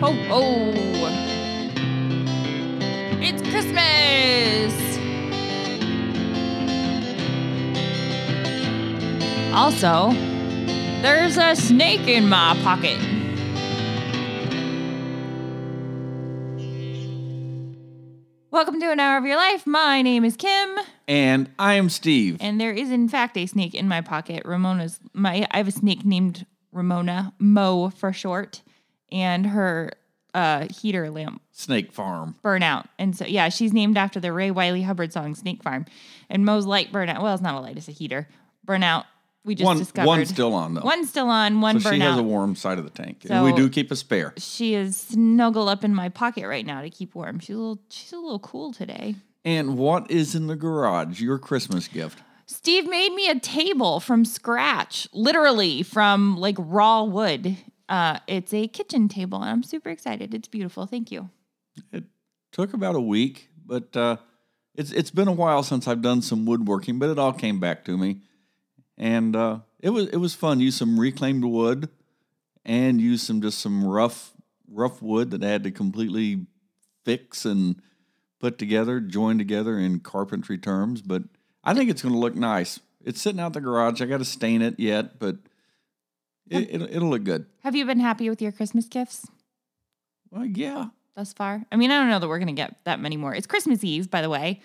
ho, ho. It's Christmas. Also, there's a snake in my pocket. Welcome to an hour of your life. My name is Kim, And I am Steve. and there is in fact a snake in my pocket. Ramona's my I have a snake named Ramona, Mo for short, and her uh, heater lamp Snake Farm. burnout. And so yeah, she's named after the Ray Wylie Hubbard song Snake Farm. And Mo's light burnout. Well, it's not a light, it's a heater. Burnout. We just One, discovered one's still on though. One's still on, one burnout. so she has a warm side of the tank. And we do keep a spare. She is snuggled up in my pocket right now to keep warm. She's a little she's a little cool today. And what is in the garage? Your Christmas gift. Steve made me a table from scratch, literally from like raw wood. Uh, it's a kitchen table, and I'm super excited. It's beautiful. Thank you. It took about a week, but uh, it's it's been a while since I've done some woodworking, but it all came back to me, and uh, it was it was fun. Use some reclaimed wood, and use some just some rough rough wood that I had to completely fix and put together, join together in carpentry terms. But I think it's going to look nice. It's sitting out the garage. I got to stain it yet, but it, it'll, it'll look good. Have you been happy with your Christmas gifts Well, yeah. thus far? I mean, I don't know that we're gonna get that many more. It's Christmas Eve, by the way.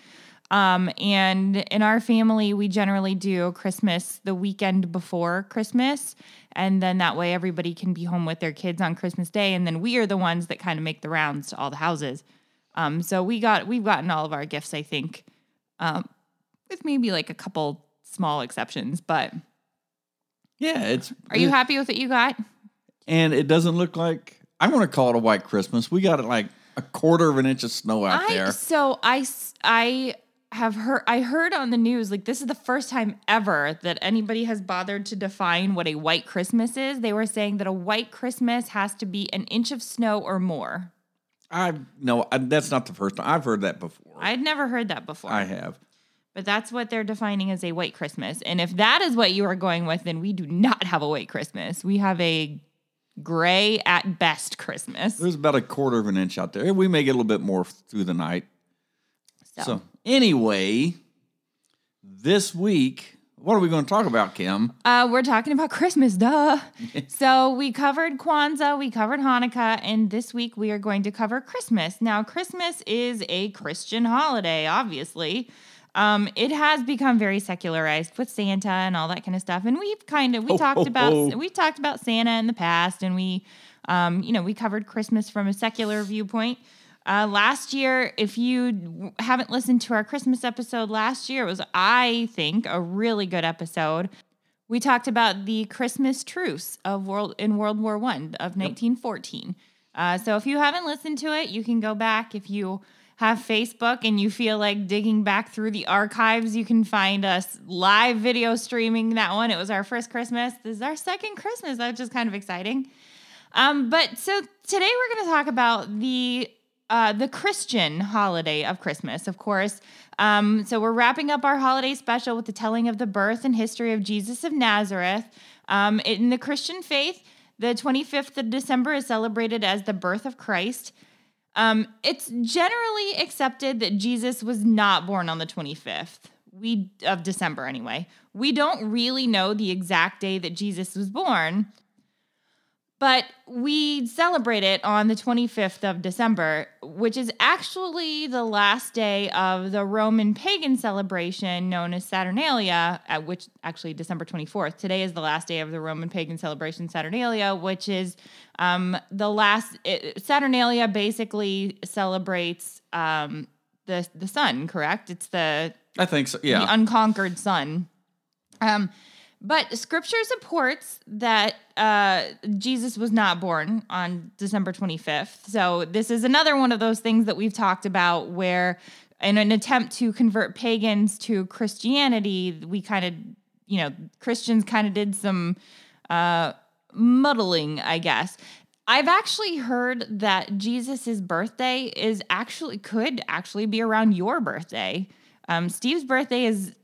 Um, and in our family, we generally do Christmas the weekend before Christmas. And then that way everybody can be home with their kids on Christmas Day. And then we are the ones that kind of make the rounds to all the houses. Um, so we got we've gotten all of our gifts, I think, um, with maybe like a couple small exceptions. But Yeah, it's. are you it- happy with what you got? and it doesn't look like I'm going to call it a white Christmas. We got it like a quarter of an inch of snow out I there. so I I have heard I heard on the news like this is the first time ever that anybody has bothered to define what a white Christmas is. They were saying that a white Christmas has to be an inch of snow or more. I no, I, that's not the first time I've heard that before. I'd never heard that before. I have. But that's what they're defining as a white Christmas. And if that is what you are going with, then we do not have a white Christmas. We have a gray at best Christmas. There's about a quarter of an inch out there. We may get a little bit more through the night. So, So anyway, this week, what are we going to talk about, Kim? Uh, we're talking about Christmas, duh. so we covered Kwanzaa, we covered Hanukkah, and this week we are going to cover Christmas. Now, Christmas is a Christian holiday, obviously. Um, it has become very secularized with Santa and all that kind of stuff, and we've kind of we Ho, talked ho, about ho. we talked about Santa in the past, and we, um, you know, we covered Christmas from a secular viewpoint. Uh, last year, if you haven't listened to our Christmas episode last year, it was, I think, a really good episode. We talked about the Christmas truce of world in World War One of 1914. Uh, so if you haven't listened to it, you can go back. If you have Facebook and you feel like digging back through the archives, you can find us live video streaming that one. It was our first Christmas. This is our second Christmas. That's just kind of exciting. Um, but so today we're going to talk about the uh, the Christian holiday of Christmas, of course. Um, so we're wrapping up our holiday special with the telling of the birth and history of Jesus of Nazareth. Um, in the Christian faith, the 25th of December is celebrated as the birth of Christ. Um, it's generally accepted that Jesus was not born on the 25th we of December anyway. We don't really know the exact day that Jesus was born, but we celebrate it on the 25th of December, which is actually the last day of the Roman pagan celebration known as Saturnalia, at which actually December 24th. Today is the last day of the Roman pagan celebration Saturnalia, which is um, the last. It, Saturnalia basically celebrates um, the the sun. Correct? It's the I think so. Yeah, the unconquered sun. Um, but scripture supports that uh, Jesus was not born on December 25th. So this is another one of those things that we've talked about where in an attempt to convert pagans to Christianity, we kind of, you know, Christians kind of did some uh, muddling, I guess. I've actually heard that Jesus's birthday is actually could actually be around your birthday. Um, Steve's birthday is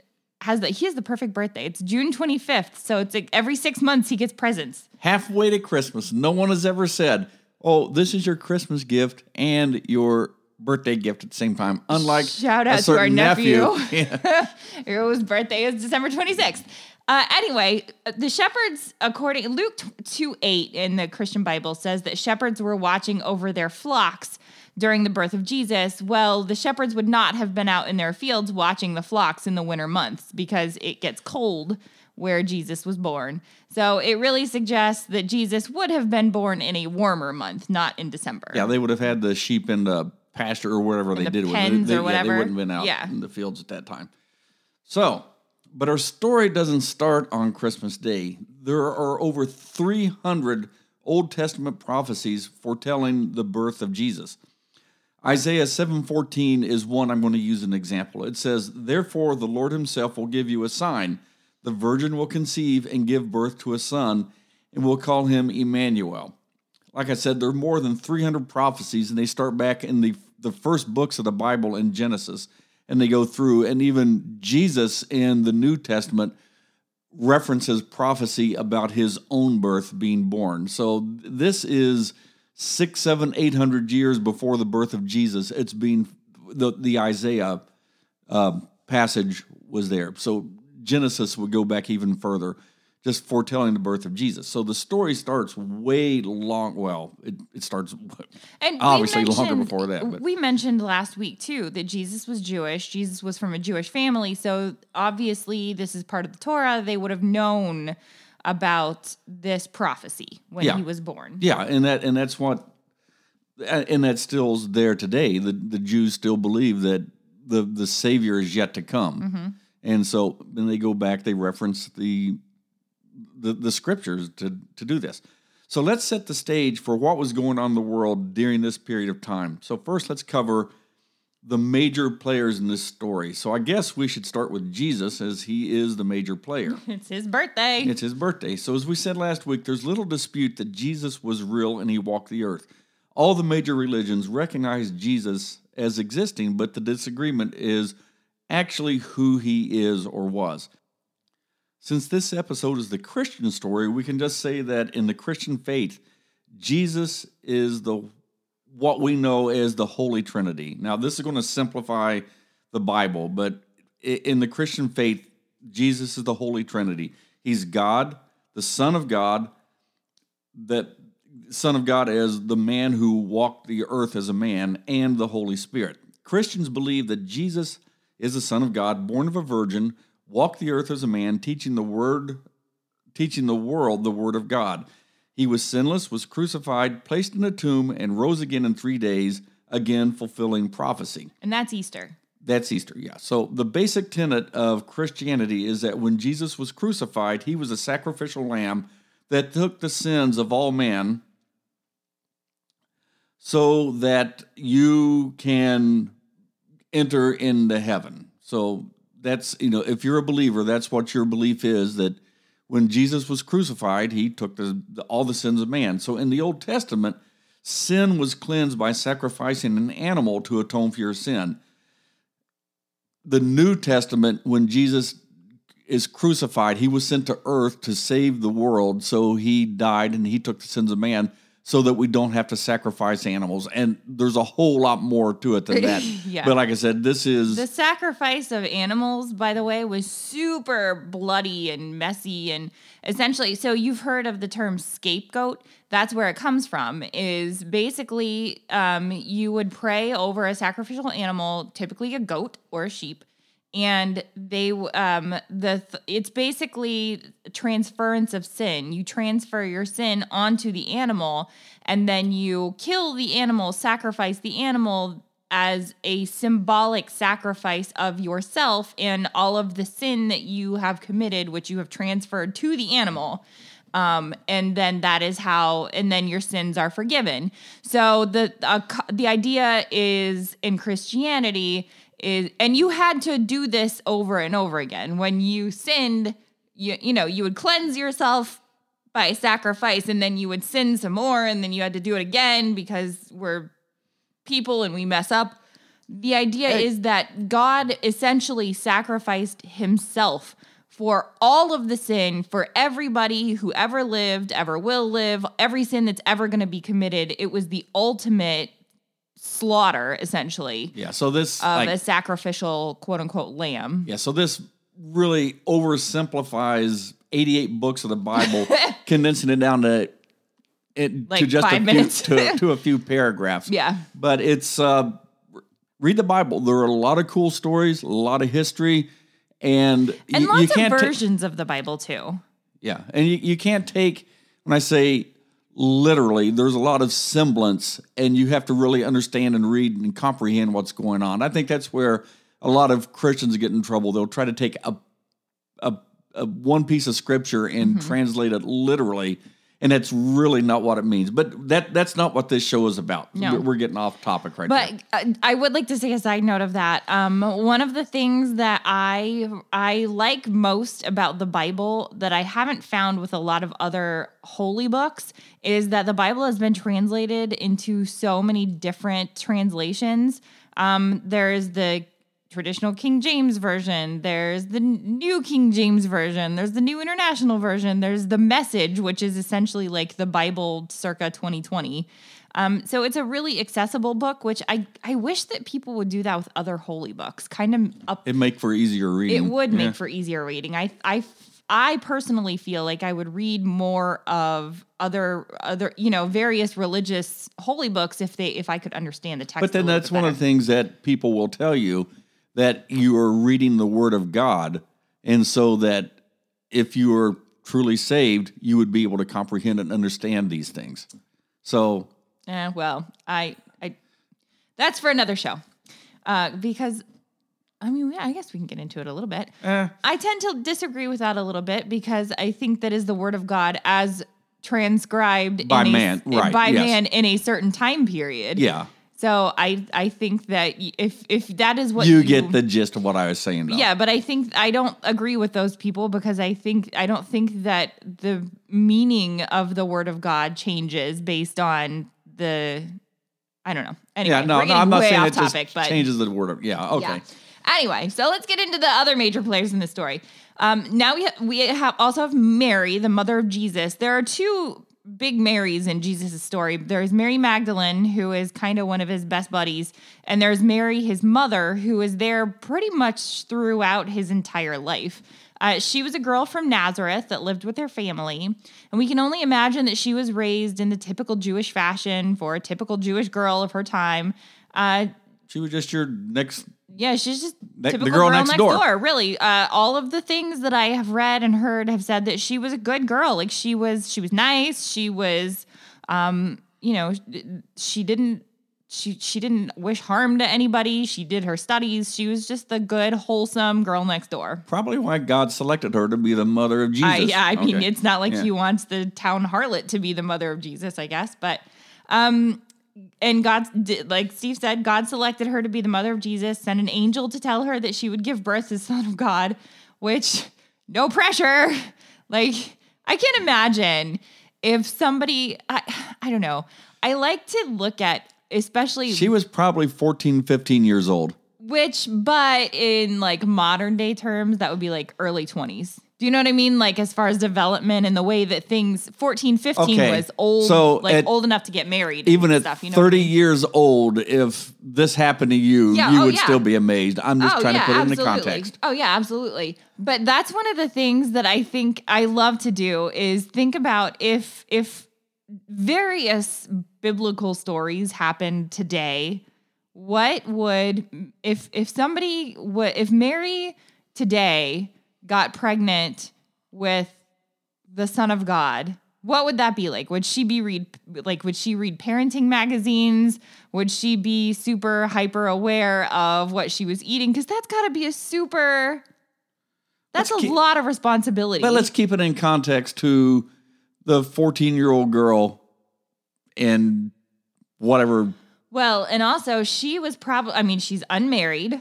has the he has the perfect birthday. It's June 25th, so it's like every six months he gets presents. Halfway to Christmas, no one has ever said, oh, this is your Christmas gift and your birthday gift at the same time. Unlike Shout out to our certain nephew. Yeah. Whose birthday is December 26th. Uh, anyway, the shepherds, according Luke 2 8 in the Christian Bible says that shepherds were watching over their flocks during the birth of Jesus. Well, the shepherds would not have been out in their fields watching the flocks in the winter months because it gets cold where Jesus was born. So it really suggests that Jesus would have been born in a warmer month, not in December. Yeah, they would have had the sheep in the pasture or whatever they the did with pens They, or yeah, they wouldn't have been out Yeah. in the fields at that time. So, but our story doesn't start on Christmas Day. There are over 300 Old Testament prophecies foretelling the birth of Jesus. Isaiah 7:14 is one I'm going to use an example. It says, "Therefore the Lord himself will give you a sign. The virgin will conceive and give birth to a son, and will call him Emmanuel." Like I said, there are more than 300 prophecies, and they start back in the the first books of the Bible in Genesis, and they go through, and even Jesus in the New Testament references prophecy about his own birth being born. So this is six, seven, eight hundred years before the birth of Jesus. It's being the the Isaiah uh, passage was there. So Genesis would go back even further, just foretelling the birth of Jesus. So the story starts way long. Well, it, it starts. And Obviously longer before that, but- we mentioned last week too that Jesus was Jewish. Jesus was from a Jewish family, so obviously this is part of the Torah. They would have known about this prophecy when Yeah. he was born. Yeah, and that and that's what, and that still's there today. The the Jews still believe that the the Savior is yet to come, mm-hmm. and so when they go back, they reference the the, the scriptures to to do this. So let's set the stage for what was going on in the world during this period of time. So first, let's cover the major players in this story. So I guess we should start with Jesus, as he is the major player. It's his birthday. It's his birthday. So, as we said last week, there's little dispute that Jesus was real and he walked the earth. All the major religions recognize Jesus as existing, but the disagreement is actually who he is or was. Since this episode is the Christian story, we can just say that in the Christian faith, Jesus is the what we know as the Holy Trinity. Now, this is going to simplify the Bible, but in the Christian faith, Jesus is the Holy Trinity. He's God, the Son of God, that Son of God is the man who walked the earth as a man, and the Holy Spirit. Christians believe that Jesus is the Son of God, born of a virgin, walked the earth as a man, teaching the word, teaching the world the word of God. He was sinless, was crucified, placed in a tomb, and rose again in three days, again fulfilling prophecy. and that's Easter. That's Easter, yeah. So the basic tenet of Christianity is that when Jesus was crucified, he was a sacrificial lamb that took the sins of all men so that you can enter into heaven. So that's, you know, if you're a believer, that's what your belief is that when Jesus was crucified, he took the, the, all the sins of man. So in the Old Testament, sin was cleansed by sacrificing an animal to atone for your sin the New Testament, when Jesus is crucified, he was sent to earth to save the world. So he died and he took the sins of man so that we don't have to sacrifice animals. And there's a whole lot more to it than that. Yeah. But like I said, this is The sacrifice of animals, by the way, was super bloody and messy and essentially so you've heard of the term scapegoat. That's where it comes from. Is basically um, you would pray over a sacrificial animal, typically a goat or a sheep, and they um the th- it's basically transference of sin. You transfer your sin onto the animal and then you kill the animal sacrifice the animal as a symbolic sacrifice of yourself and all of the sin that you have committed which you have transferred to the animal. Um, and then that is how and then your sins are forgiven. So the uh, the idea is in christianity is and you had to do this over and over again when you sinned you you know you would cleanse yourself by sacrifice and then you would sin some more and then you had to do it again because we're people and we mess up the idea Hey. is that god essentially sacrificed himself for all of the sin for everybody who ever lived, ever will live, every sin that's ever going to be committed. It was the ultimate slaughter, essentially, Yeah. So this of like, a sacrificial quote unquote lamb. Yeah, so this really oversimplifies 88 books of the Bible, condensing it down to it, Like to just a minutes. few to, to a few paragraphs. Yeah. But it's uh read the Bible. There are a lot of cool stories, a lot of history, and, And you, lots you can't of ta- versions of the Bible, too. yeah, and you, you can't take when I say literally, there's a lot of semblance, and you have to really understand and read and comprehend what's going on. I think that's where a lot of Christians get in trouble. They'll try to take a a, a one piece of scripture and Mm-hmm. translate it literally, and that's really not what it means. But that that's not what this show is about. No. We're- getting off topic right now. But I would like to say a side note of that. Um, one of the things that I I like most about the Bible that I haven't found with a lot of other holy books is that the Bible has been translated into so many different translations. Um, there's the traditional King James version. There's the new King James version. There's the new international version. There's the message, which is essentially like the Bible circa 2020. Um, so it's a really accessible book, which I, I wish that people would do that with other holy books. Kind of up, it make for easier reading. it would make Yeah. for easier reading. I, I, I personally feel like I would read more of other, other, you know, various religious holy books if they, if I could understand the text. But then that's one of the things that people will tell you that you are reading the Word of God, and so that if you are truly saved, you would be able to comprehend and understand these things. So Eh, well, I, I, that's for another show, uh, because, I mean, yeah, I guess we can get into it a little bit. eh, I tend to disagree with that a little bit because I think that is the word of God as transcribed By a- man, right, by yes. man in a certain time period. yeah, So I, I think that if if that is what you get the gist of what I was saying. Though. yeah, but I think I don't agree with those people because I think I don't think that the meaning of the word of God changes based on the I don't know. Anyway, yeah. No, no, I'm not saying it just topic, but changes the word. Of, yeah, okay. yeah. Anyway, so let's get into the other major players in the story. Um, now we ha- we have also have Mary, the mother of Jesus. There are two big Marys in Jesus' story. There's Mary Magdalene, who is kind of one of his best buddies, and there's Mary, his mother, who is there pretty much throughout his entire life. Uh, she was a girl from Nazareth that lived with her family, and we can only imagine that she was raised in the typical Jewish fashion for a typical Jewish girl of her time. Uh, She was just your next. Yeah, she's just the typical girl girl, next next, door. door. Really, uh, all of the things that I have read and heard have said that she was a good girl. Like she was, she was nice. She was, um, you know, she didn't. She she didn't wish harm to anybody. She did her studies. She was just the good, wholesome girl next door. Probably why God selected her to be the mother of Jesus. I, yeah, I mean, it's not like Yeah. he wants the town harlot to be the mother of Jesus, I guess. But, um, and God, did- like Steve said, God selected her to be the mother of Jesus, sent an angel to tell her that she would give birth to the Son of God, which, no pressure. Like, I can't imagine if somebody, I, I don't know. I like to look at, especially She was probably 14, 15 years old. which, but in like modern day terms, that would be like early 20s. Do you know what I mean? Like as far as development and the way that things 14, 15 Okay, was old, so like at- old enough to get married. Even and at stuff, you know what I 30 mean? years old, if this happened to you, Yeah, you oh, would yeah. still be amazed. I'm just Oh, trying yeah, to put it into absolutely. context. Oh yeah, absolutely. But that's one of the things that I think I love to do is think about if if various biblical stories happened today, what would if if somebody would if Mary today got pregnant with the son of God, what would that be like? Would she be read like would she read parenting magazines? Would she be super hyper aware of what she was eating cuz that's got to be a super that's Let's a keep- lot of responsibility. But let's keep it in context to the 14 year old girl and whatever. well, and also she was probably I mean she's unmarried.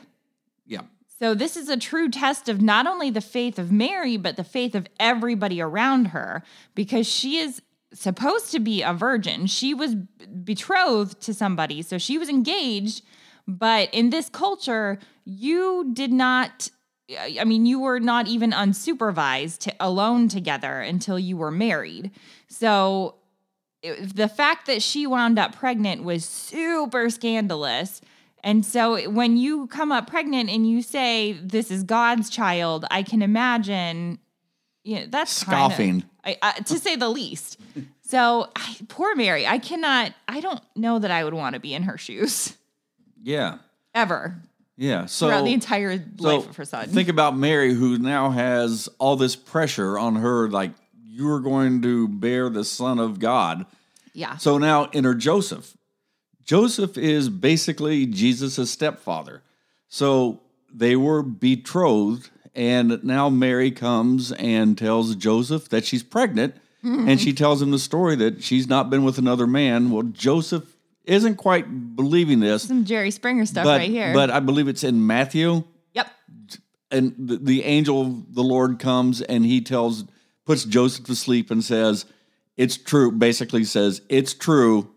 So this is a true test of not only the faith of Mary, but the faith of everybody around her, because she is supposed to be a virgin. She was betrothed to somebody, so she was engaged. But in this culture, you did not I mean, you were not even unsupervised to, alone together until you were married. So the fact that she wound up pregnant was super scandalous. And so when you come up pregnant and you say this is God's child, I can imagine you know, that's Scoffing. I, I, to say the least. So I, poor Mary, I cannot. I don't know that I would want to be in her shoes Yeah. ever Yeah. So throughout the entire so life of her son. Think about Mary, who now has all this pressure on her, like you're going to bear the Son of God. yeah, So now enter Joseph. Joseph is basically Jesus' stepfather. So they were betrothed, and now Mary comes and tells Joseph that she's pregnant, and she mm-hmm. tells him the story that she's not been with another man. Well, Joseph isn't quite believing this, some Jerry Springer stuff but, right here. but I believe it's in Matthew yep, and the, the angel of the Lord comes and he tells, puts Joseph to sleep and says, It's true. Basically says, It's true.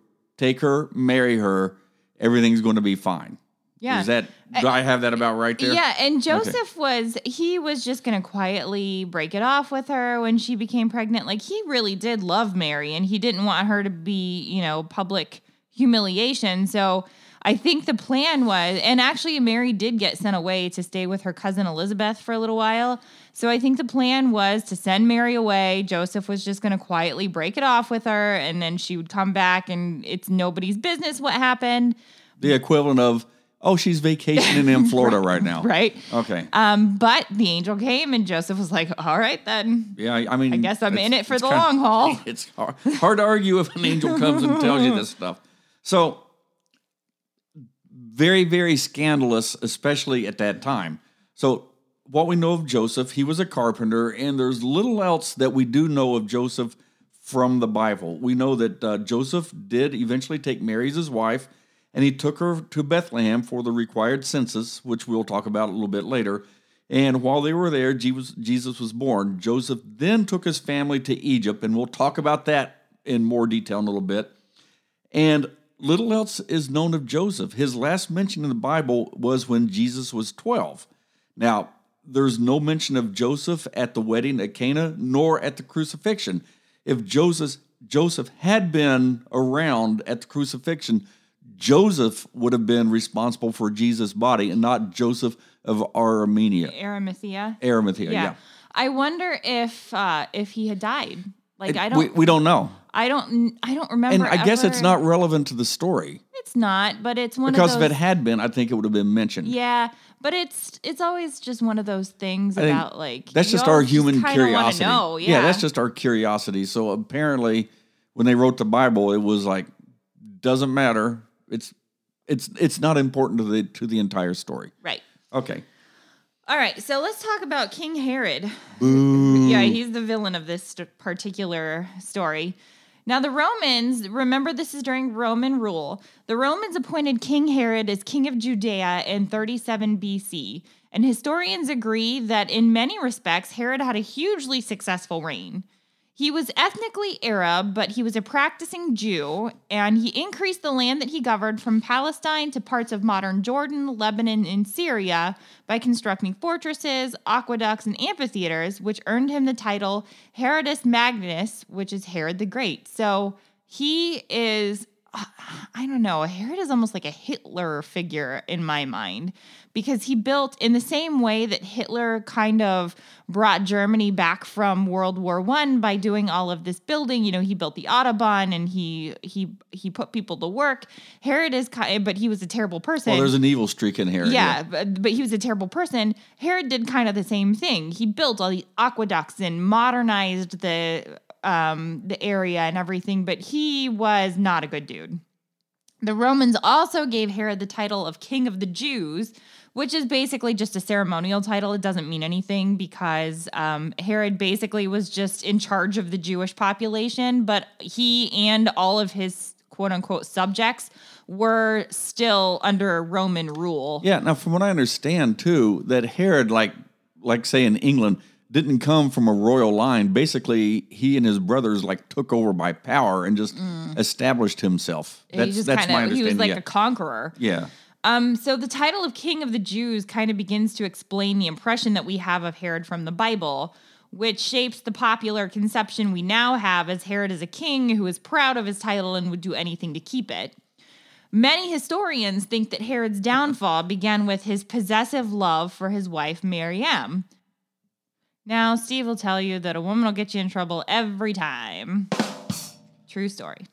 Take her, marry her. Everything's going to be fine. yeah. Is that, do I have that about right there? Yeah, and Joseph was he was just going to quietly break it off with her when she became pregnant. Like he really did love Mary and he didn't want her to be, you know, public humiliation. So I think the plan was and actually Mary did get sent away to stay with her cousin Elizabeth for a little while. So I think the plan was to send Mary away. Joseph was just going to quietly break it off with her and then she would come back and it's nobody's business what happened, The equivalent of, Oh, she's vacationing in Florida right now. right? Okay. Um, but the angel came and Joseph was like, "All right then, Yeah, I mean, I guess I'm in it for the long haul." It's hard, hard to argue if an angel comes and tells you this stuff. So, very, very scandalous, especially at that time. So, what we know of Joseph, he was a carpenter, and there's little else that we do know of Joseph from the Bible. We know that uh, Joseph did eventually take Mary as his wife, and he took her to Bethlehem for the required census, which we'll talk about a little bit later. And while they were there, Jesus, was born. Joseph then took his family to Egypt, and we'll talk about that in more detail in a little bit. And little else is known of Joseph. His last mention in the Bible was when Jesus was 12. Now, there's no mention of Joseph at the wedding at Cana nor at the crucifixion. If Joseph Joseph had been around at the crucifixion, Joseph would have been responsible for Jesus' body and not Joseph of Armenia. Arimathea. Arimathea, Yeah. yeah. I wonder if uh, if he had died. Like I don't, we, we don't know. I don't, I don't remember. And I guess it's not relevant to the story. It's not, but it's one Because of if it had been, I think it would have been mentioned. yeah, but it's it's always just one of those things think about like That's just our human kinda curiosity. Know. Yeah. that's just our curiosity. So apparently, when they wrote the Bible, it was like doesn't matter. It's it's it's not important to the to the entire story. right. Okay. All right, so let's talk about King Herod. Boo. Yeah, he's the villain of this particular story. Now, the Romans, remember this is during Roman rule. The Romans appointed King Herod as king of Judea in 37 BC. And historians agree that in many respects, Herod had a hugely successful reign. He was ethnically Arab, but he was a practicing Jew, and he increased the land that he governed from Palestine to parts of modern Jordan, Lebanon, and Syria by constructing fortresses, aqueducts, and amphitheaters, which earned him the title Herodus Magnus, which is Herod the Great. So he is, I don't know, Herod is almost like a Hitler figure in my mind because he built in the same way that Hitler kind of brought Germany back from World War One by doing all of this building. You know, he built the Autobahn and he he he put people to work. Herod is kind, but he was a terrible person. Well, there's an evil streak in here. Yeah, but, but he was a terrible person. Herod did kind of the same thing. He built all the aqueducts and modernized the um, the area and everything, but he was not a good dude. The Romans also gave Herod the title of King of the Jews, which is basically just a ceremonial title. It doesn't mean anything because um, Herod basically was just in charge of the Jewish population, but he and all of his quote unquote subjects were still under Roman rule. Yeah. Now, from what I understand too, that Herod, like like say in England, didn't come from a royal line. Basically, he and his brothers like took over by power and just established himself. That's he just kind of he was like yeah. a conqueror. yeah. Um, so the title of King of the Jews kind of begins to explain the impression that we have of Herod from the Bible, which shapes the popular conception we now have as Herod as a king who is proud of his title and would do anything to keep it. Many historians think that Herod's downfall began with his possessive love for his wife Maryam. Now, Steve will tell you that a woman will get you in trouble every time. True story.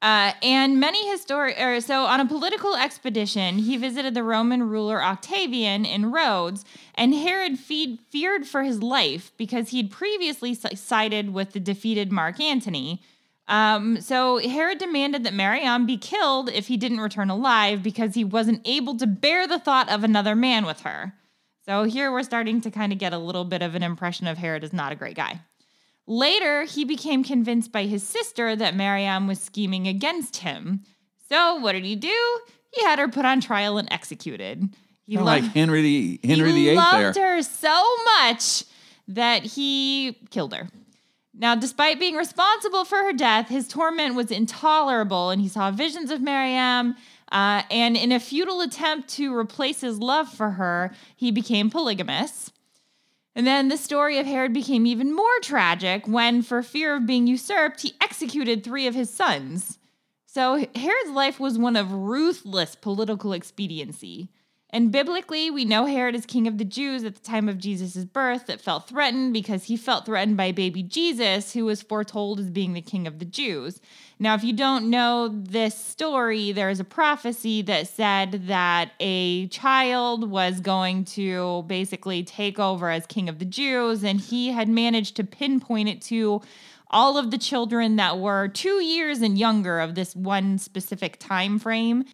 Uh, and many historians, so on a political expedition, he visited the Roman ruler Octavian in Rhodes, and Herod feed, feared for his life because he'd previously sided with the defeated Mark Antony. Um, so Herod demanded that Maryam be killed if he didn't return alive because he wasn't able to bear the thought of another man with her. So here we're starting to kind of get a little bit of an impression of Herod as not a great guy. Later, he became convinced by his sister that Maryam was scheming against him. So, what did he do? He had her put on trial and executed. He Kinda like Henry the Henry he VIII loved there. her so much that he killed her. Now, despite being responsible for her death, his torment was intolerable, and he saw visions of Maryam. Uh, and in a futile attempt to replace his love for her, he became polygamous. And then the story of Herod became even more tragic when, for fear of being usurped, he executed three of his sons. So Herod's life was one of ruthless political expediency. And biblically, we know Herod is king of the Jews at the time of Jesus' birth that felt threatened because he felt threatened by baby Jesus, who was foretold as being the king of the Jews. Now, if you don't know this story, there is a prophecy that said that a child was going to basically take over as king of the Jews, and he had managed to pinpoint it to all of the children that were two years and younger of this one specific time frame.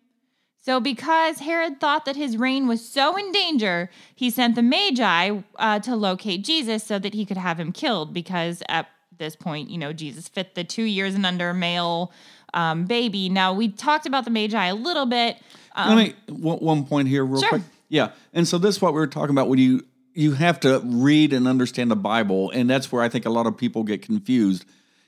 So, because Herod thought that his reign was so in danger, he sent the Magi uh, to locate Jesus so that he could have him killed. Because at this point, you know, Jesus fit the two years and under male um, baby. Now, we talked about the Magi a little bit. Um, Let me one, one point here, real Sure. quick. Yeah, and so this is what we were talking about when you you have to read and understand the Bible, and that's where I think a lot of people get confused.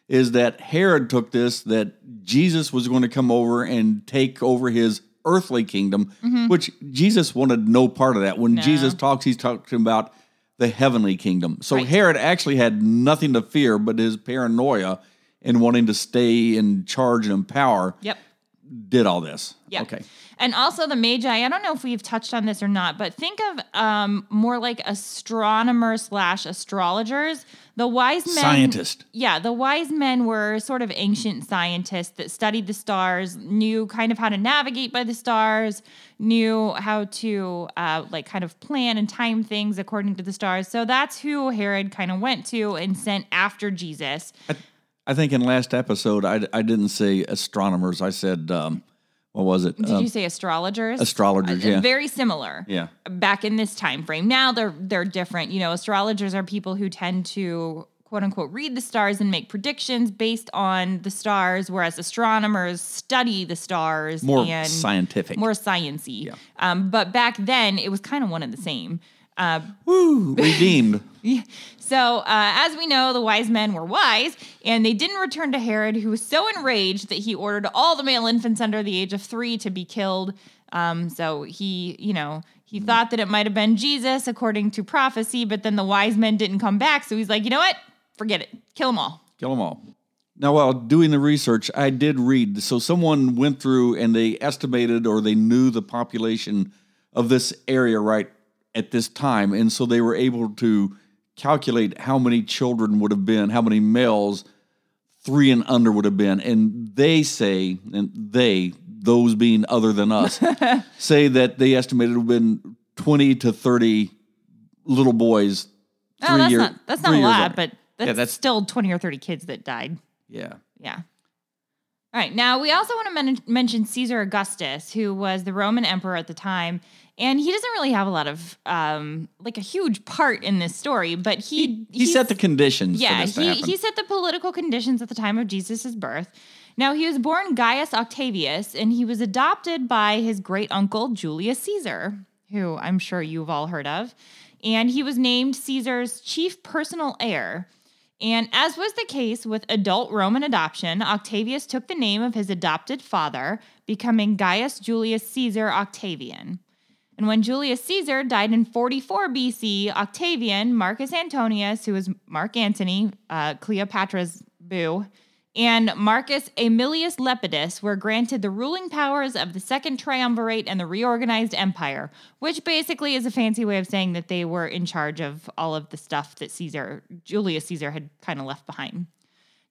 Is that Herod took this that Jesus was going to come over and take over his earthly kingdom, which Jesus wanted no part of that. When Mm-hmm. No. Jesus talks, he's talking about the heavenly kingdom. So Right. Herod actually had nothing to fear but his paranoia and wanting to stay in charge and in power. yep. Did all this. Okay. And also the Magi, I don't know if we've touched on this or not, but think of um, more like astronomers slash astrologers. The wise men. Scientist. Yeah, the wise men were sort of ancient scientists that studied the stars, knew kind of how to navigate by the stars, knew how to uh, like kind of plan and time things according to the stars. So that's who Herod kind of went to and sent after Jesus. I think in last episode I, I didn't say astronomers. I said um, what was it? Did Um, you say astrologers? astrologers. Uh, Yeah. Very similar. Yeah. back in this time frame. Now they're they're different. You know, astrologers are people who tend to quote unquote read the stars and make predictions based on the stars, whereas astronomers study the stars More and scientific. more sciency. Um, but back then it was kind of one and the same. Uh, Woo, redeemed. yeah. So, uh, as we know, the wise men were wise, and they didn't return to Herod, who was so enraged that he ordered all the male infants under the age of three to be killed. Um, so he, you know, he thought that it might have been Jesus according to prophecy, but then the wise men didn't come back. So he's like, you know what? Forget it. Kill them all. Kill them all. Now, while doing the research, I did read. So, someone went through and they estimated or they knew the population of this area right at this time. And so they were able to calculate how many children would have been, how many males three and under would have been. And they say, and they, those being other than us, say that they estimated it would have been 20 to 30 little boys. Oh, three that's year- not that's not three a lot, under. but that's, Yeah, that's- still twenty or thirty kids that died. Yeah. Yeah. All right. Now, we also want to men- mention Caesar Augustus, who was the Roman emperor at the time. And he doesn't really have a lot of, um, like a huge part in this story, but he. He set the conditions Yeah, for this to he, he set the political conditions at the time of Jesus' birth. Now, he was born Gaius Octavius, and he was adopted by his great uncle, Julius Caesar, who I'm sure you've all heard of. And he was named Caesar's chief personal heir. And as was the case with adult Roman adoption, Octavius took the name of his adopted father, becoming Gaius Julius Caesar Octavian. And when Julius Caesar died in 44 BC, Octavian, Marcus Antonius, who was Mark Antony, uh, Cleopatra's boo, and Marcus Aemilius Lepidus were granted the ruling powers of the Second Triumvirate and the reorganized empire, which basically is a fancy way of saying that they were in charge of all of the stuff that Caesar, Julius Caesar, had kind of left behind.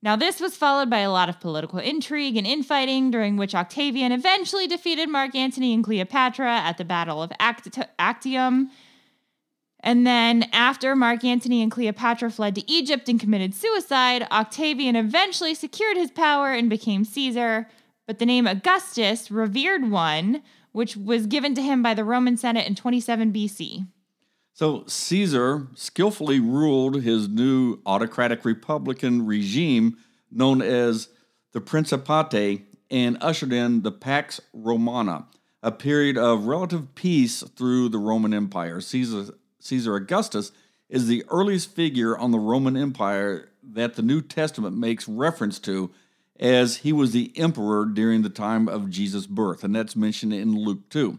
Now, this was followed by a lot of political intrigue and infighting, during which Octavian eventually defeated Mark Antony and Cleopatra at the Battle of Act- Actium and then, after Mark Antony and Cleopatra fled to Egypt and committed suicide, Octavian eventually secured his power and became Caesar. But the name Augustus, revered one, which was given to him by the Roman Senate in 27 BC. So Caesar skillfully ruled his new autocratic republican regime known as the Principate and ushered in the Pax Romana, a period of relative peace through the Roman Empire. Caesar Caesar Augustus is the earliest figure on the Roman Empire that the New Testament makes reference to as he was the emperor during the time of Jesus' birth, and that's mentioned in Luke 2.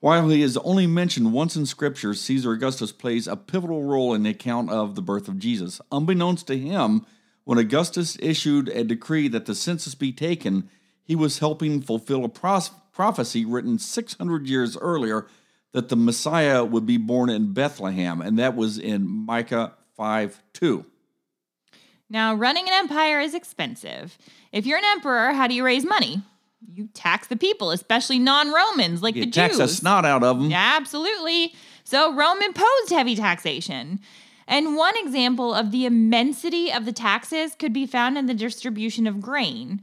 While he is only mentioned once in Scripture, Caesar Augustus plays a pivotal role in the account of the birth of Jesus. Unbeknownst to him, when Augustus issued a decree that the census be taken, he was helping fulfill a prophecy written 600 years earlier that the Messiah would be born in Bethlehem, and that was in Micah 5 2. Now, running an empire is expensive. If you're an emperor, how do you raise money? You tax the people, especially non Romans like the Jews. you the tax Jews. the snot out of them. Yeah, absolutely. So Rome imposed heavy taxation. And one example of the immensity of the taxes could be found in the distribution of grain.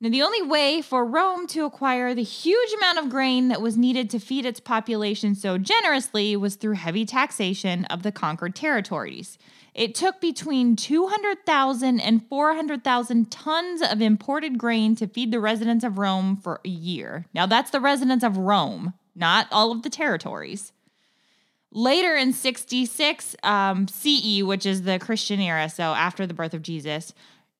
Now, the only way for Rome to acquire the huge amount of grain that was needed to feed its population so generously was through heavy taxation of the conquered territories. It took between 200,000 and 400,000 tons of imported grain to feed the residents of Rome for a year. Now, that's the residents of Rome, not all of the territories. Later in 66 um, CE, which is the Christian era, so after the birth of Jesus,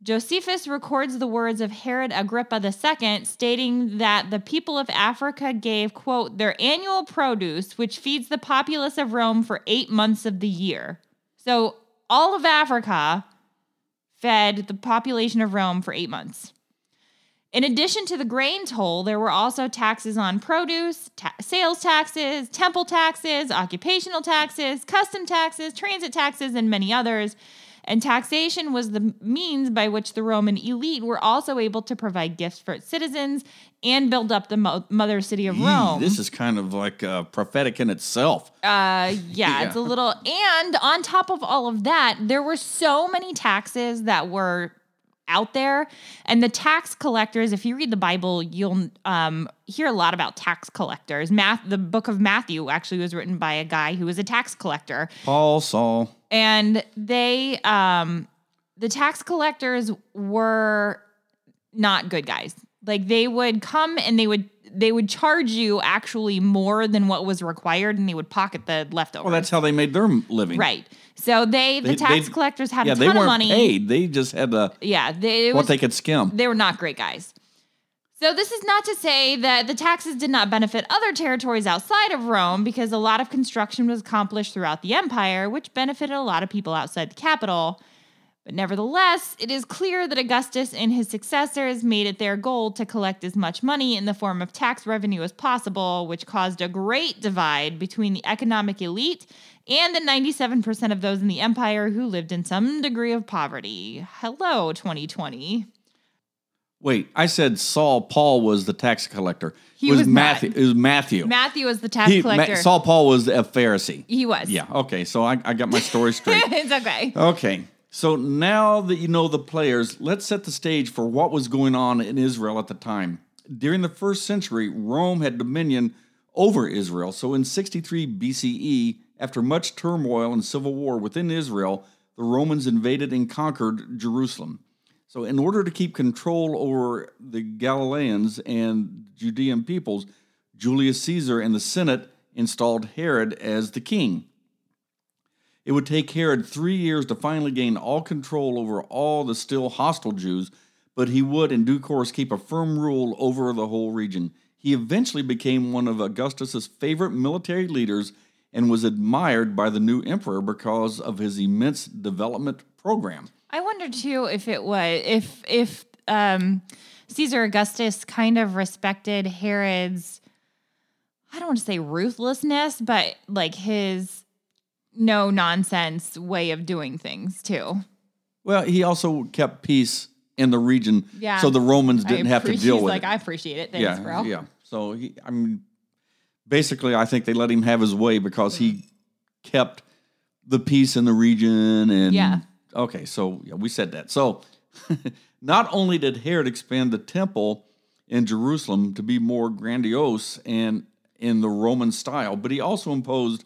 Josephus records the words of Herod Agrippa II, stating that the people of Africa gave, quote, their annual produce, which feeds the populace of Rome for eight months of the year. So all of Africa fed the population of Rome for eight months. In addition to the grain toll, there were also taxes on produce, ta- sales taxes, temple taxes, occupational taxes, custom taxes, transit taxes, and many others and taxation was the means by which the Roman elite were also able to provide gifts for its citizens and build up the mo- mother city of Rome. This is kind of like uh, prophetic in itself. Uh, yeah, yeah, it's a little. And on top of all of that, there were so many taxes that were out there and the tax collectors if you read the bible you'll um, hear a lot about tax collectors math the book of matthew actually was written by a guy who was a tax collector paul saul and they um the tax collectors were not good guys like they would come and they would they would charge you actually more than what was required and they would pocket the leftovers. Well, that's how they made their living. Right. So they, the They- tax they- collectors had Yeah, a ton they weren't of money. paid. They just had the Yeah, they, what was, they could skim. they were not great guys. So this is not to say that the taxes did not benefit other territories outside of Rome because a lot of construction was accomplished throughout the empire, which benefited a lot of people outside the capital. But nevertheless, it is clear that Augustus and his successors made it their goal to collect as much money in the form of tax revenue as possible, which caused a great divide between the economic elite and the 97% of those in the empire who lived in some degree of poverty. Hello, 2020. Wait, I said Saul Paul was the tax collector. He it was, was Matthew. not. It was Matthew. Matthew was the tax He- Ma- collector. Saul Paul was a Pharisee. he was. Yeah. Okay. So I, I got my story straight. it's okay. Okay. So now that you know the players, let's set the stage for what was going on in Israel at the time. During the first century, Rome had dominion over Israel. So in 63 BCE, after much turmoil and civil war within Israel, the Romans invaded and conquered Jerusalem. So, in order to keep control over the Galileans and Judean peoples, Julius Caesar and the Senate installed Herod as the king. It would take Herod three years to finally gain all control over all the still hostile Jews, but he would, in due course, keep a firm rule over the whole region. He eventually became one of Augustus's favorite military leaders and was admired by the new emperor because of his immense development program. I wonder too if it was if if um, Caesar Augustus kind of respected Herod's I don't want to say ruthlessness, but like his no nonsense way of doing things too. Well, he also kept peace in the region, Yeah. so the Romans didn't have to deal he's with like it. I appreciate it. Thanks, yeah, bro. yeah. So he, I mean, basically, I think they let him have his way because he mm-hmm. kept the peace in the region. And Yeah. okay, so yeah, we said that. So not only did Herod expand the temple in Jerusalem to be more grandiose and in the Roman style, but he also imposed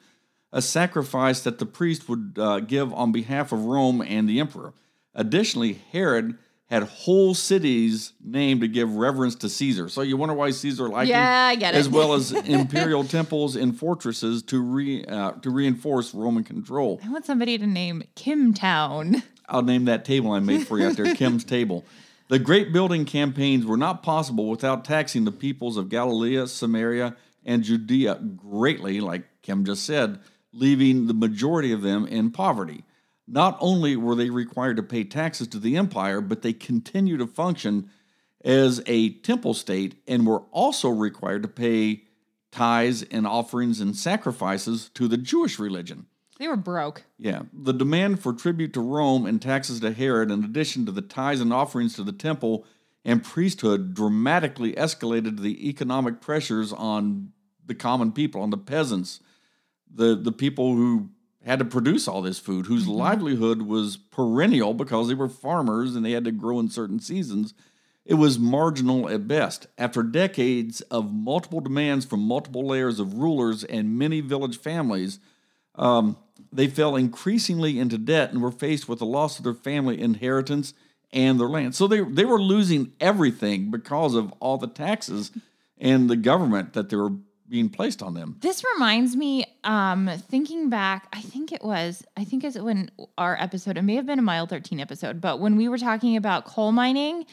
a sacrifice that the priest would uh, give on behalf of Rome and the emperor. Additionally, Herod had whole cities named to give reverence to Caesar. So you wonder why Caesar liked him? Yeah, I get it. As well as imperial temples and fortresses to re, uh, to reinforce Roman control. I want somebody to name Kim Town. I'll name that table I made for you out there, Kim's table. The great building campaigns were not possible without taxing the peoples of Galilee, Samaria, and Judea greatly, like Kim just said, leaving the majority of them in poverty. Not only were they required to pay taxes to the empire, but they continued to function as a temple state and were also required to pay tithes and offerings and sacrifices to the Jewish religion. They were broke. Yeah, the demand for tribute to Rome and taxes to Herod, in addition to the tithes and offerings to the temple and priesthood, dramatically escalated the economic pressures on the common people, on the peasants, the the people who had to produce all this food, whose livelihood was perennial because they were farmers and they had to grow in certain seasons. It was marginal at best. After decades of multiple demands from multiple layers of rulers and many village families, um, they fell increasingly into debt and were faced with the loss of their family inheritance and their land. So they they were losing everything because of all the taxes and the government that they were being placed on them. This reminds me, um, thinking back, I think it was, I think it's when our episode, it may have been a mile 13 episode, but when we were talking about coal mining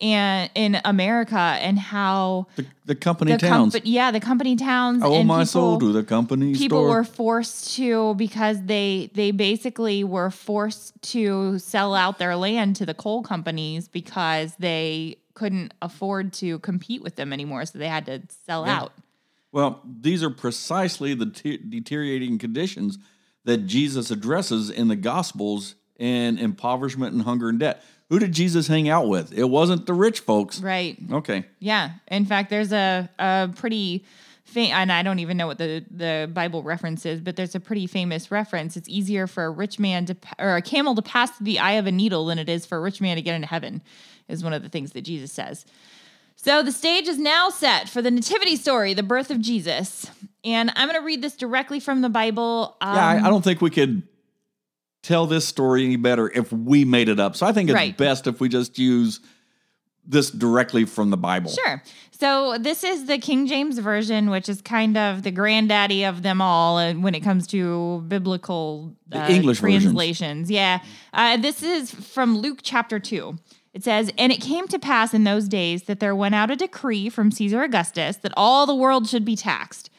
and in America and how The, the company the towns. company, yeah, the company towns. I owe my people, soul to the company people store. were forced to because they they basically were forced to sell out their land to the coal companies because they couldn't afford to compete with them anymore so they had to sell Yeah. out Well, these are precisely the te- deteriorating conditions that Jesus addresses in the Gospels in impoverishment and hunger and debt. Who did Jesus hang out with? It wasn't the rich folks. right Okay. yeah in fact there's a, a pretty and i don't even know what the, the bible reference is but there's a pretty famous reference it's easier for a rich man to or a camel to pass through the eye of a needle than it is for a rich man to get into heaven is one of the things that jesus says So the stage is now set for the nativity story, the birth of Jesus. And I'm going to read this directly from the Bible. Um, Yeah, I, I don't think we could tell this story any better if we made it up. So I think it's Right. best if we just use this directly from the Bible. Sure. So this is the King James version, which is kind of the granddaddy of them all uh, when it comes to biblical uh, English versions. translations. Yeah. Uh, this is from Luke chapter 2. It says, And it came to pass in those days that there went out a decree from Caesar Augustus that all the world should be taxed.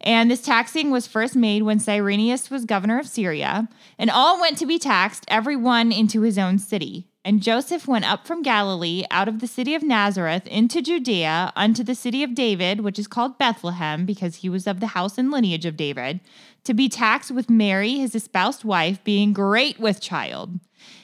And this taxing was first made when Cyrenius was governor of Syria, and all went to be taxed, every one into his own city. And Joseph went up from Galilee out of the city of Nazareth into Judea unto the city of David, which is called Bethlehem, because he was of the house and lineage of David, to be taxed with Mary, his espoused wife, being great with child.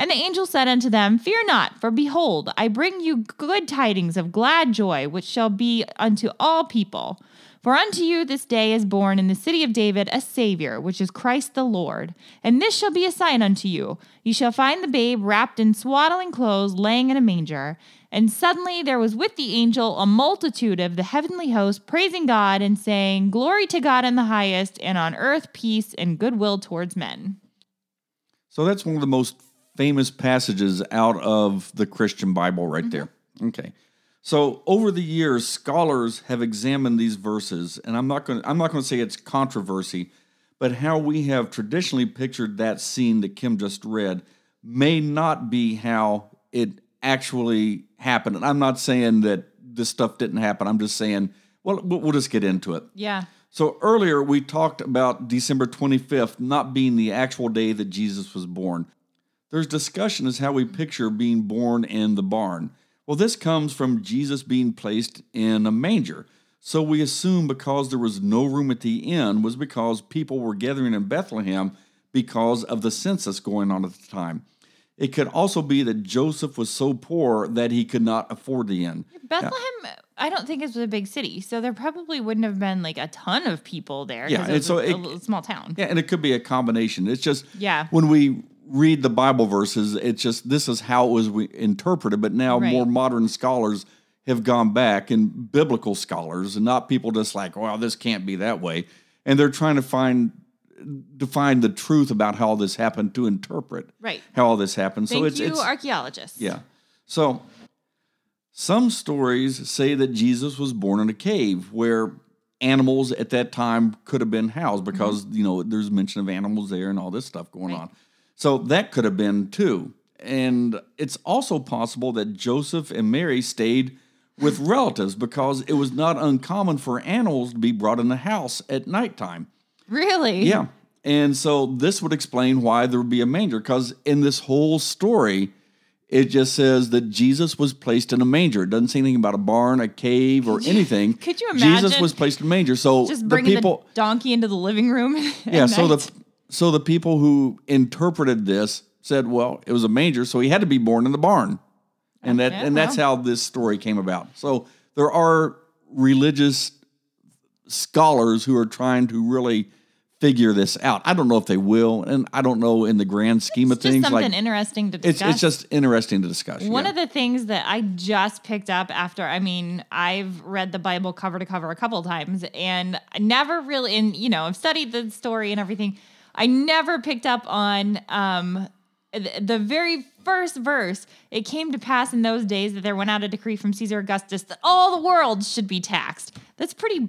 And the angel said unto them, Fear not, for behold, I bring you good tidings of glad joy, which shall be unto all people. For unto you this day is born in the city of David a Savior, which is Christ the Lord. And this shall be a sign unto you you shall find the babe wrapped in swaddling clothes, laying in a manger. And suddenly there was with the angel a multitude of the heavenly host praising God and saying, Glory to God in the highest, and on earth peace and goodwill towards men. So that's one of the most famous passages out of the Christian Bible, right mm-hmm. there. Okay. So over the years, scholars have examined these verses, and I'm not going. to I'm not going to say it's controversy, but how we have traditionally pictured that scene that Kim just read may not be how it actually happened. And I'm not saying that this stuff didn't happen. I'm just saying, we'll we'll just get into it. Yeah. So earlier we talked about December 25th not being the actual day that Jesus was born. There's discussion as how we picture being born in the barn. Well, this comes from Jesus being placed in a manger. So we assume because there was no room at the inn was because people were gathering in Bethlehem because of the census going on at the time. It could also be that Joseph was so poor that he could not afford the inn. Bethlehem, I don't think is a big city, so there probably wouldn't have been like a ton of people there. Yeah, and so a, it- a small town. Yeah, and it could be a combination. It's just Yeah. when we read the Bible verses, it's just this is how it was interpreted. But now Right. more modern scholars have gone back, and biblical scholars, and not people just like, well, this can't be that way, and they're trying to find define the truth about how all this happened to interpret Right. how all this happened. Thank so it's you, it's archaeologists. yeah. So some stories say that Jesus was born in a cave where animals at that time could have been housed because, mm-hmm. you know, there's mention of animals there and all this stuff going Right. on. So that could have been too. And it's also possible that Joseph and Mary stayed with relatives because it was not uncommon for animals to be brought in the house at nighttime. Really? Yeah. And so this would explain why there would be a manger because in this whole story, it just says that Jesus was placed in a manger. It doesn't say anything about a barn, a cave, or anything. could you imagine? Jesus was placed in a manger. So Just the people, the donkey into the living room. yeah. So night? the so the people who interpreted this said, well, it was a manger, so he had to be born in the barn, and that Yeah, and that's how this story came about. So there are religious scholars who are trying to really figure this out. I don't know if they will, and I don't know in the grand scheme it's of things. something Like interesting to it's discuss. it's just interesting to discuss. One yeah. of the things that I just picked up after, I mean, I've read the Bible cover to cover a couple of times and never really, and you know, I've studied the story and everything. I never picked up on um, the, the very first verse. It came to pass in those days that there went out a decree from Caesar Augustus that all the world should be taxed. That's pretty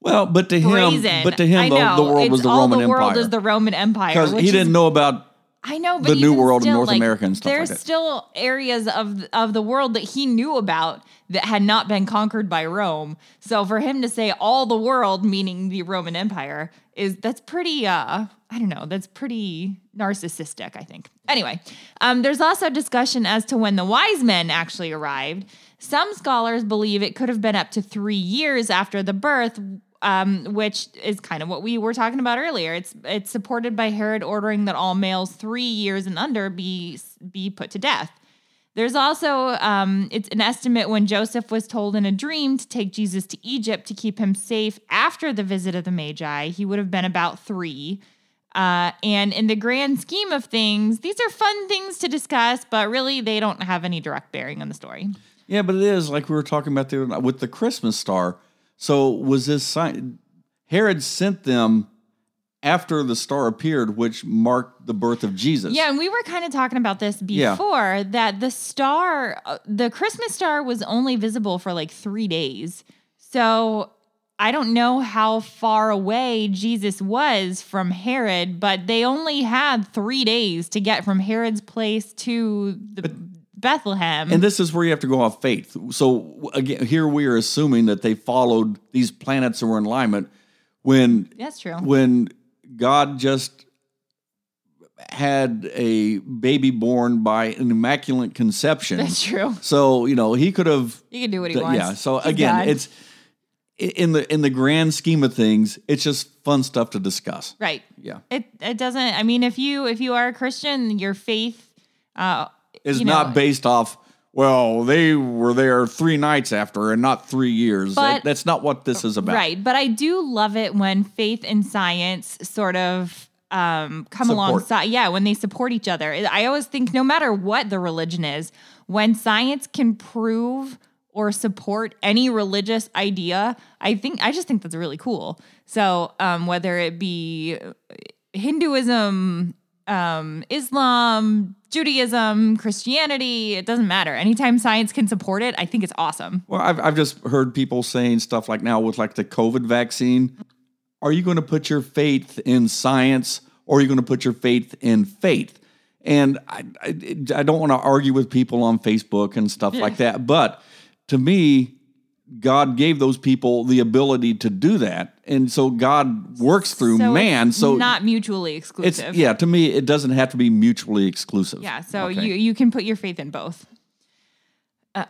well, but to him, but to him, I the, the world was the Roman the world Empire is the Roman Empire. because he is didn't know about I know, but the New World still, North like, America and stuff like There's that. still areas of of the world that he knew about that had not been conquered by Rome. So for him to say all the world, meaning the Roman Empire, is that's pretty. uh I don't know. That's pretty narcissistic. I think. Anyway, um, there's also discussion as to when the wise men actually arrived. Some scholars believe it could have been up to three years after the birth, um, which is kind of what we were talking about earlier. It's it's supported by Herod ordering that all males three years and under be be put to death. There's also um, it's an estimate when Joseph was told in a dream to take Jesus to Egypt to keep him safe after the visit of the Magi. He would have been about three. Uh, and in the grand scheme of things, these are fun things to discuss, but really they don't have any direct bearing on the story. Yeah, but it is like we were talking about there with the Christmas star. So was this sign? Herod sent them after the star appeared, which marked the birth of Jesus. Yeah, and we were kind of talking about this Yeah. before that the star, uh, the Christmas star was only visible for like three days. So I don't know how far away Jesus was from Herod, but they only had three days to get from Herod's place to the Bethlehem. And this is where you have to go off faith. So again, here we are assuming that they followed these planets that were in alignment when That's true. when God just had a baby born by an immaculate conception. That's true. So you know he could have You can do what he wants. Yeah. So He's again, God. it's in the in the grand scheme of things, it's just fun stuff to discuss. right. Yeah, It it doesn't. I mean, if you if you are a Christian, your faith uh, it's you know, not based off well, they were there three nights after and not three years. But- That- that's not what this is about. Right. But I do love it when faith and science sort of um, come Support. alongside. Yeah, when they support each other. I always think no matter what the religion is, when science can prove or support any religious idea, I think I just think that's really cool. So um, whether it be Hinduism, um, Islam, Judaism, Christianity, it doesn't matter. Anytime science can support it, I think it's awesome. Well, I've, I've just heard people saying stuff like now with like the COVID vaccine. Are you going to put your faith in science or are you going to put your faith in faith? And I, I, I don't want to argue with people on Facebook and stuff like that. But to me, God gave those people the ability to do that. And so God works through So man. it's So not mutually it's, exclusive. yeah, to me, it doesn't have to be mutually exclusive. Yeah, so Okay. you you can put your faith in both. Uh,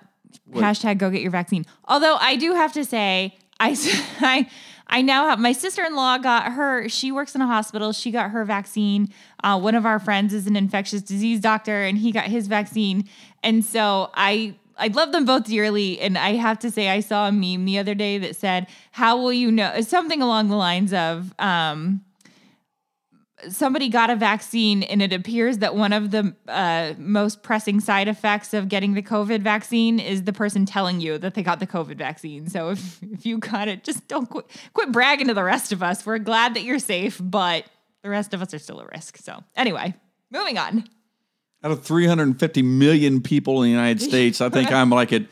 hashtag go get your vaccine. Although I do have to say, I I I now have my sister in law got her. She works in a hospital. She got her vaccine. Uh, one of our friends is an infectious disease doctor, and he got his vaccine. And so I I love them both dearly. And I have to say, I saw a meme the other day that said, "How will you know?" Something along the lines of. Um, somebody got a vaccine and it appears that one of the uh, most pressing side effects of getting the COVID vaccine is the person telling you that they got the COVID vaccine. So if, if you got it, just don't quit, quit bragging to the rest of us. We're glad that you're safe, but the rest of us are still at risk. So anyway, moving on. Out of 350 million people in the United States, I think I'm like at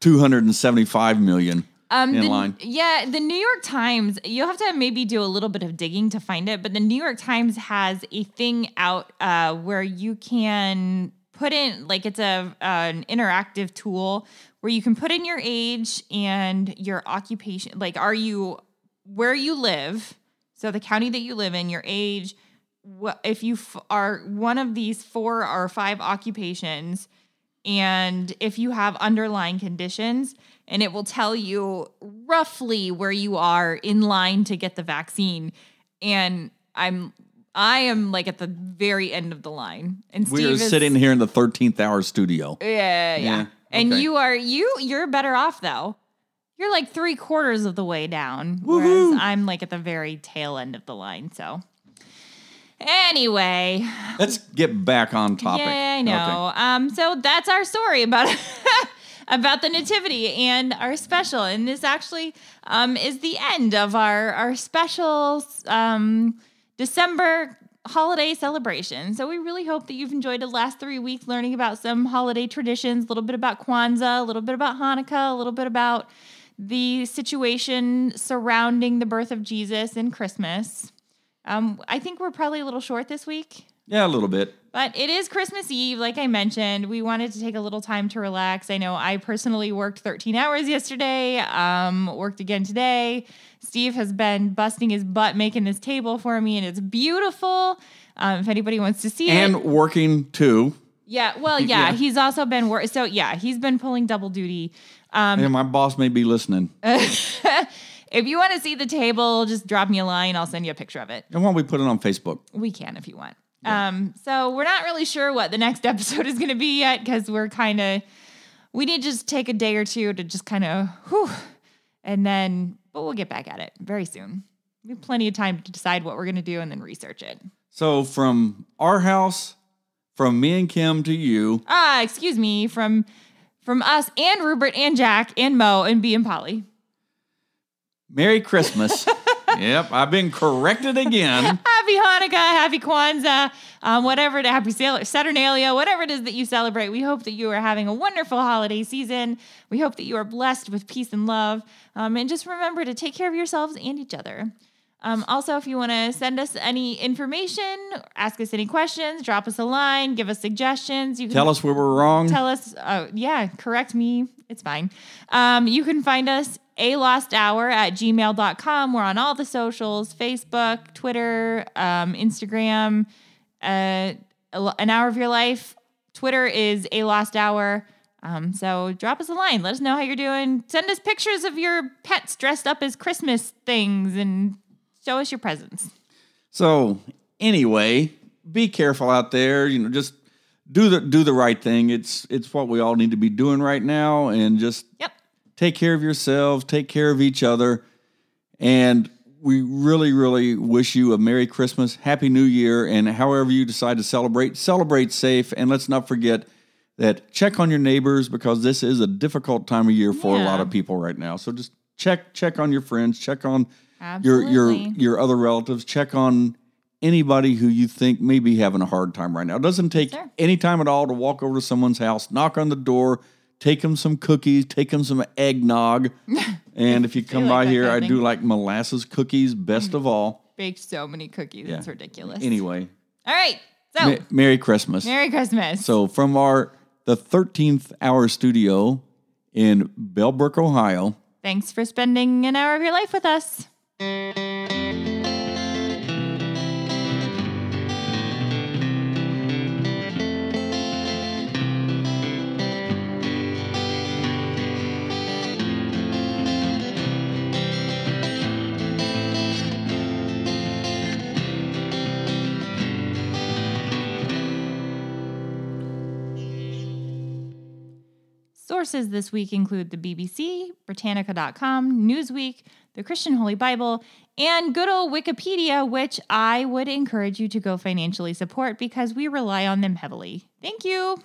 275 million Um, in the- line. Yeah, the New York Times, you'll have to maybe do a little bit of digging to find it, but the New York Times has a thing out uh, where you can put in, like, it's a an interactive tool where you can put in your age and your occupation. Like, are you where you live? So the county that you live in, your age, if you f- are one of these four or five occupations, and if you have underlying conditions, and it will tell you roughly where you are in line to get the vaccine. And I'm I am like at the very end of the line. And Steve We're is sitting here in the 13th hour studio. Yeah, yeah. Yeah, And okay. you are you you're better off though. You're like three quarters of the way down, whereas I'm like at the very tail end of the line. So, anyway, Let's get back on topic. yeah, I know. Um, so that's our story about about the nativity and our special, and this actually um is the end of our our special um December holiday celebration. So we really hope that you've enjoyed the last three weeks learning about some holiday traditions, a little bit about Kwanzaa, a little bit about Hanukkah, a little bit about the situation surrounding the birth of Jesus and Christmas. Um, I think we're probably a little short this week. Yeah, a little bit. But it is Christmas Eve, like I mentioned. We wanted to take a little time to relax. I know I personally worked 13 hours yesterday, um, worked again today. Steve has been busting his butt making this table for me, and it's beautiful. Um, if anybody wants to see it, And working too. yeah, well, yeah, Yeah. he's also been wor- so yeah, he's been pulling double duty. Um, and my boss may be listening. if you want to see the table, just drop me a line. I'll send you a picture of it. And why don't we put it on Facebook? We can if you want. Um, so we're not really sure what the next episode is going to be yet because we're kind of we need to just take a day or two to just kind of whew, and then but we'll get back at it very soon. We have plenty of time to decide what we're going to do and then research it. So from our house, from me and Kim to you, Ah, excuse me, from from us and Rupert and Jack and Mo and B and Polly. Merry Christmas. yep, I've been corrected again. Happy Hanukkah, happy Kwanzaa, um, whatever it happy Saturnalia, whatever it is that you celebrate. We hope that you are having a wonderful holiday season. We hope that you are blessed with peace and love. Um, and just remember to take care of yourselves and each other. Um, also, if you want to send us any information, ask us any questions, drop us a line, give us suggestions, you can Tell us where we're wrong. tell us uh, yeah correct me it's fine um, you can find us a lost hour at gmail.com we're on all the socials facebook twitter um, instagram uh, an hour of your life twitter is a lost hour um, so drop us a line let us know how you're doing send us pictures of your pets dressed up as christmas things and show us your presents So anyway, be careful out there. You know, just do the do the right thing. It's it's what we all need to be doing right now, and just Yep. Take care of yourselves, take care of each other, and we really, really wish you a Merry Christmas, Happy New Year, and however you decide to celebrate, celebrate safe, and let's not forget that check on your neighbors because this is a difficult time of year for a lot of people right now. So just check check on your friends, check on your your your other relatives, check on anybody who you think may be having a hard time right now. It doesn't take Sure. any time at all to walk over to someone's house, knock on the door, take them some cookies, take them some eggnog. and if you come like by here, I do like molasses cookies best of all. baked so many cookies. Yeah. It's ridiculous. Anyway, All right. So, Ma- Merry Christmas. Merry Christmas. So from our the 13th hour studio in Bellbrook, Ohio, Thanks for spending an hour of your life with us. Sources this week include the BBC, Britannica.com, Newsweek, the Christian Holy Bible, and good old Wikipedia, which I would encourage you to go financially support because we rely on them heavily. Thank you.